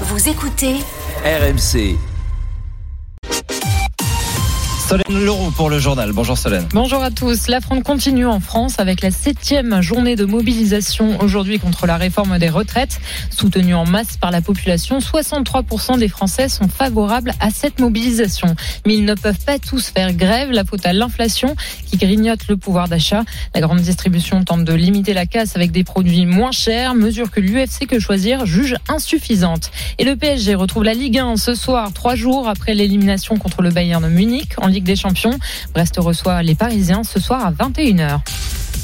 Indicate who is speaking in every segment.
Speaker 1: Vous écoutez
Speaker 2: RMC.
Speaker 3: Solène Leroux pour le journal. Bonjour Solène.
Speaker 4: Bonjour à tous. La fronde continue en France avec la septième journée de mobilisation aujourd'hui contre la réforme des retraites. Soutenue en masse par la population, 63% des Français sont favorables à cette mobilisation. Mais ils ne peuvent pas tous faire grève. La faute à l'inflation qui grignote le pouvoir d'achat. La grande distribution tente de limiter la casse avec des produits moins chers, mesure que l'UFC que choisir juge insuffisante. Et le PSG retrouve la Ligue 1 ce soir, trois jours après l'élimination contre le Bayern Munich en Ligue des Champions. Brest reçoit les Parisiens ce soir à 21h.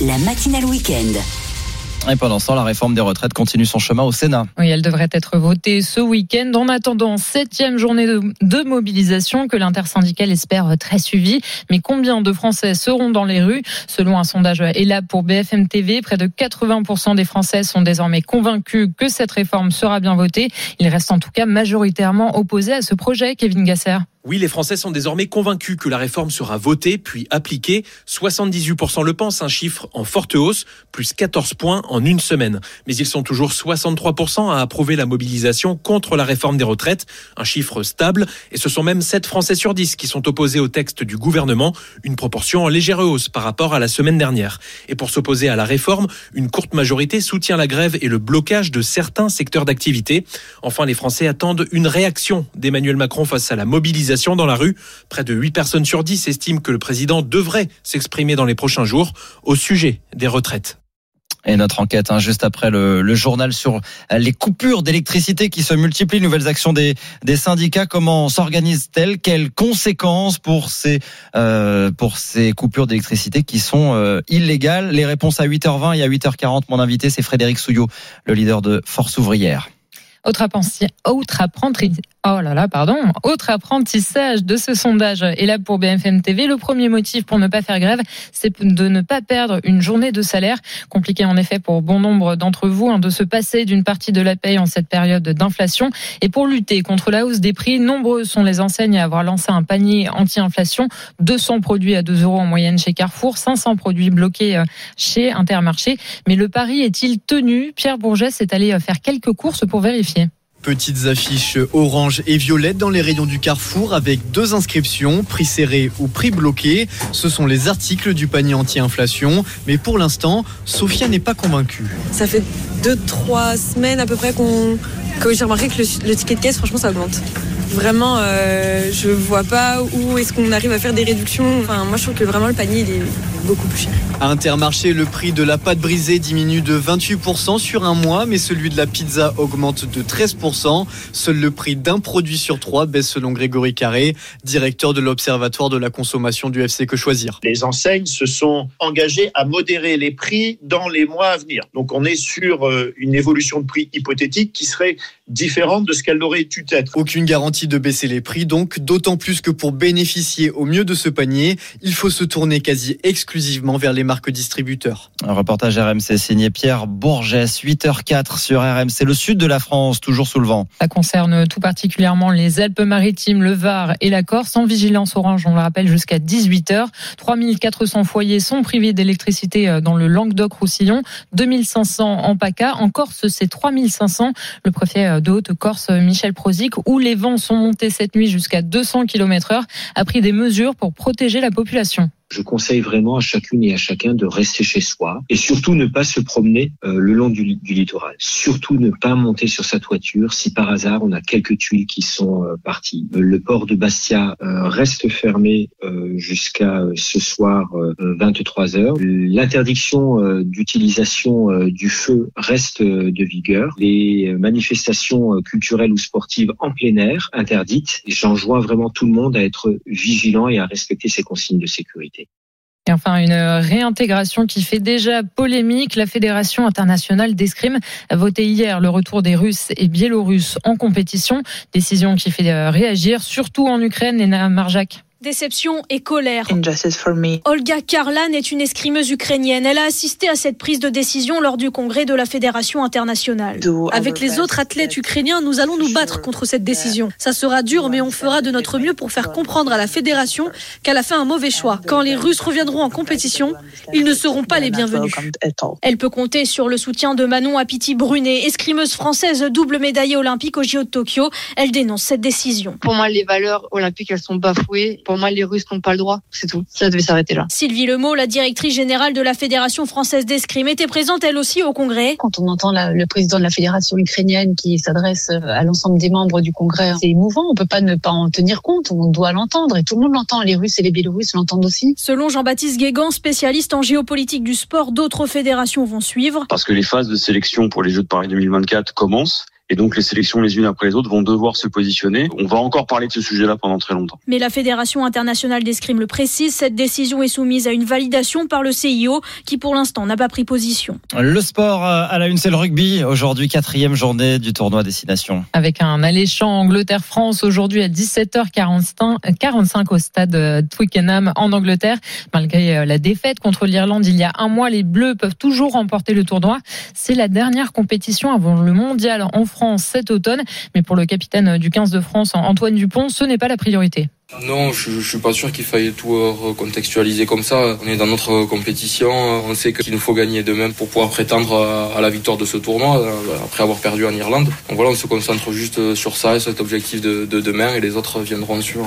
Speaker 1: la matinale week-end.
Speaker 3: Et pendant ce temps, la réforme des retraites continue son chemin au Sénat.
Speaker 4: Oui, elle devrait être votée ce week-end. En attendant, septième journée de, de mobilisation que l'intersyndicale espère très suivie. Mais combien de Français seront dans les rues? Selon un sondage ELAB pour BFM TV, près de 80% des Français sont désormais convaincus que cette réforme sera bien votée. Ils restent en tout cas majoritairement opposés à ce projet, Kevin Gasser.
Speaker 5: Oui, les Français sont désormais convaincus que la réforme sera votée puis appliquée. 78% le pensent, un chiffre en forte hausse, plus 14 points en une semaine. Mais ils sont toujours 63% à approuver la mobilisation contre la réforme des retraites, un chiffre stable. Et ce sont même 7 Français sur 10 qui sont opposés au texte du gouvernement, une proportion en légère hausse par rapport à la semaine dernière. Et pour s'opposer à la réforme, une courte majorité soutient la grève et le blocage de certains secteurs d'activité. Enfin, les Français attendent une réaction d'Emmanuel Macron face à la mobilisation dans la rue. Près de 8 personnes sur 10 estiment que le président devrait s'exprimer dans les prochains jours au sujet des retraites.
Speaker 3: Et notre enquête, hein, juste après le, le, journal sur les coupures d'électricité qui se multiplient, nouvelles actions des, des syndicats, comment s'organisent-elles? Quelles conséquences pour ces, euh, pour ces coupures d'électricité qui sont euh, illégales? Les réponses à 8h20 et à 8h40. Mon invité, c'est Frédéric Souillot, le leader de Force ouvrière.
Speaker 4: Autre, autre apprentissage, oh là là, pardon, autre apprentissage de ce sondage est là pour BFM TV. Le premier motif pour ne pas faire grève, c'est de ne pas perdre une journée de salaire. Compliqué en effet pour bon nombre d'entre vous hein, de se passer d'une partie de la paye en cette période d'inflation. Et pour lutter contre la hausse des prix, nombreux sont les enseignes à avoir lancé un panier anti-inflation. 200 produits à 2 euros en moyenne chez Carrefour, 500 produits bloqués euh, chez Intermarché. Mais le pari est-il tenu? Pierre Bourget est allé euh, faire quelques courses pour vérifier.
Speaker 6: Petites affiches orange et violettes dans les rayons du carrefour avec deux inscriptions, prix serré ou prix bloqué. Ce sont les articles du panier anti-inflation. Mais pour l'instant, Sophia n'est pas convaincue.
Speaker 7: Ça fait deux, trois semaines à peu près qu'on, que j'ai remarqué que le, le, ticket de caisse, franchement, ça augmente. Vraiment, euh, je vois pas où est-ce qu'on arrive à faire des réductions. Enfin, moi, je trouve que vraiment le panier, il est beaucoup plus cher.
Speaker 6: À Intermarché, le prix de la pâte brisée diminue de 28% sur un mois, mais celui de la pizza augmente de 13%. Seul le prix d'un produit sur trois baisse selon Grégory Carré, directeur de l'Observatoire de la consommation du FC Que Choisir.
Speaker 8: Les enseignes se sont engagées à modérer les prix dans les mois à venir. Donc on est sur une évolution de prix hypothétique qui serait différente de ce qu'elle aurait dû être.
Speaker 6: Aucune garantie de baisser les prix, donc d'autant plus que pour bénéficier au mieux de ce panier, il faut se tourner quasi exclusivement vers les marques distributeurs.
Speaker 3: Un reportage RMC signé Pierre Bourges, 8h04 sur RMC, le sud de la France, toujours sous le vent.
Speaker 4: Ça concerne tout particulièrement les Alpes-Maritimes, le Var et la Corse, en vigilance orange, on le rappelle, jusqu'à 18h. 3400 foyers sont privés d'électricité dans le Languedoc-Roussillon, 2500 en PACA. En Corse, c'est 3500. Le préfet de Haute-Corse, Michel Prozic, où les vents sont montés cette nuit jusqu'à 200 km heure, a pris des mesures pour protéger la population.
Speaker 9: Je conseille vraiment à chacune et à chacun de rester chez soi et surtout ne pas se promener euh, le long du, littoral. Surtout ne pas monter sur sa toiture si par hasard on a quelques tuiles qui sont euh, parties. Le port de Bastia euh, reste fermé jusqu'à ce soir 23 heures. L'interdiction d'utilisation du feu reste de vigueur. Les manifestations culturelles ou sportives en plein air interdites. J'enjoins vraiment tout le monde à être vigilant et à respecter ces consignes de sécurité.
Speaker 4: Et enfin, une réintégration qui fait déjà polémique. La Fédération internationale d'escrime a voté hier le retour des Russes et Biélorusses en compétition. Décision qui fait réagir, surtout en Ukraine, et Marjac.
Speaker 2: Déception et colère. Olga Karlan est une escrimeuse ukrainienne. Elle a assisté à cette prise de décision lors du congrès de la Fédération internationale. Avec les autres athlètes ukrainiens, nous allons nous battre contre cette décision. Ça sera dur, mais on fera de notre mieux pour faire comprendre à la fédération qu'elle a fait un mauvais choix. Quand les Russes reviendront en compétition, ils ne seront pas les bienvenus. Elle peut compter sur le soutien de Manon Apiti Brunet, escrimeuse française double médaillée olympique au JO de Tokyo. Elle dénonce cette décision.
Speaker 10: Pour moi, les valeurs olympiques, elles sont bafouées. Pour moi, les Russes n'ont pas le droit. C'est tout. Ça devait s'arrêter là.
Speaker 2: Sylvie Lemot, la directrice générale de la Fédération française d'escrime, était présente elle aussi au congrès.
Speaker 10: Quand on entend la, le président de la fédération ukrainienne qui s'adresse à l'ensemble des membres du congrès, c'est émouvant. On peut pas ne pas en tenir compte. On doit l'entendre et tout le monde l'entend. Les Russes et les Biélorusses l'entendent aussi.
Speaker 2: Selon Jean-Baptiste Guégan, spécialiste en géopolitique du sport, d'autres fédérations vont suivre.
Speaker 11: Parce que les phases de sélection pour les Jeux de Paris 2024 commencent. Et donc les sélections les unes après les autres vont devoir se positionner. On va encore parler de ce sujet-là pendant très longtemps.
Speaker 2: Mais la Fédération internationale d'escrime le précise, cette décision est soumise à une validation par le CIO qui pour l'instant n'a pas pris position.
Speaker 3: Le sport à la une, c'est le rugby. Aujourd'hui, quatrième journée du tournoi Destination.
Speaker 4: Avec un alléchant Angleterre-France aujourd'hui à 17h45 au stade Twickenham en Angleterre. Malgré la défaite contre l'Irlande il y a un mois, les Bleus peuvent toujours remporter le tournoi. C'est la dernière compétition avant le mondial en France cet automne. Mais pour le capitaine du 15 de France, Antoine Dupont, ce n'est pas la priorité.
Speaker 12: Non, je, je suis pas sûr qu'il faille tout recontextualiser comme ça. On est dans notre compétition, on sait qu'il nous faut gagner demain pour pouvoir prétendre à la victoire de ce tournoi après avoir perdu en Irlande. Donc voilà, on se concentre juste sur ça et cet objectif de, de demain et les autres viendront sur.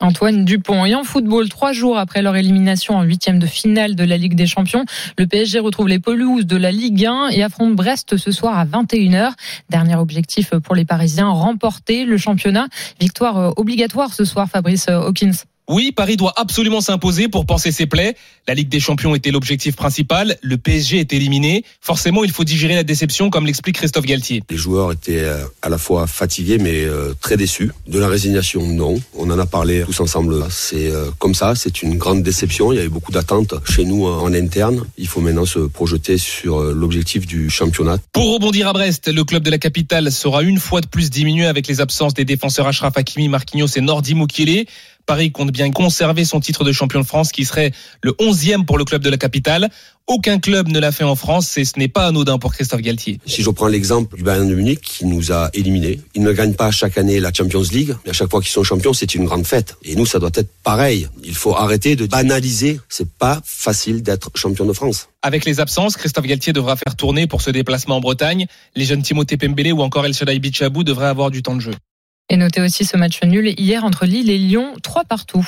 Speaker 4: Antoine Dupont. Et en football, trois jours après leur élimination en huitième de finale de la Ligue des Champions, le PSG retrouve les pelouses de la Ligue 1 et affronte Brest ce soir à 21h. Dernier objectif pour les Parisiens, remporter le championnat. Victoire obligatoire ce soir, Fabrice Hawkins.
Speaker 13: Oui, Paris doit absolument s'imposer pour penser ses plaies. La Ligue des Champions était l'objectif principal. Le PSG est éliminé. Forcément, il faut digérer la déception, comme l'explique Christophe Galtier.
Speaker 14: Les joueurs étaient à la fois fatigués, mais très déçus. De la résignation, non. On en a parlé tous ensemble. C'est comme ça. C'est une grande déception. Il y avait beaucoup d'attentes chez nous en interne. Il faut maintenant se projeter sur l'objectif du championnat.
Speaker 13: Pour rebondir à Brest, le club de la capitale sera une fois de plus diminué avec les absences des défenseurs Achraf Hakimi, Marquinhos et Nordi Mukele. Paris compte bien conserver son titre de champion de France qui serait le 11e pour le club de la capitale. Aucun club ne l'a fait en France et ce n'est pas anodin pour Christophe Galtier.
Speaker 14: Si je prends l'exemple du Bayern de Munich qui nous a éliminés, ils ne gagnent pas chaque année la Champions League, mais à chaque fois qu'ils sont champions, c'est une grande fête. Et nous, ça doit être pareil. Il faut arrêter de banaliser. C'est pas facile d'être champion de France.
Speaker 13: Avec les absences, Christophe Galtier devra faire tourner pour ce déplacement en Bretagne. Les jeunes Timothée Pembele ou encore El Shaddai Bichabou devraient avoir du temps de jeu.
Speaker 4: Et notez aussi ce match nul hier entre Lille et Lyon, trois partout.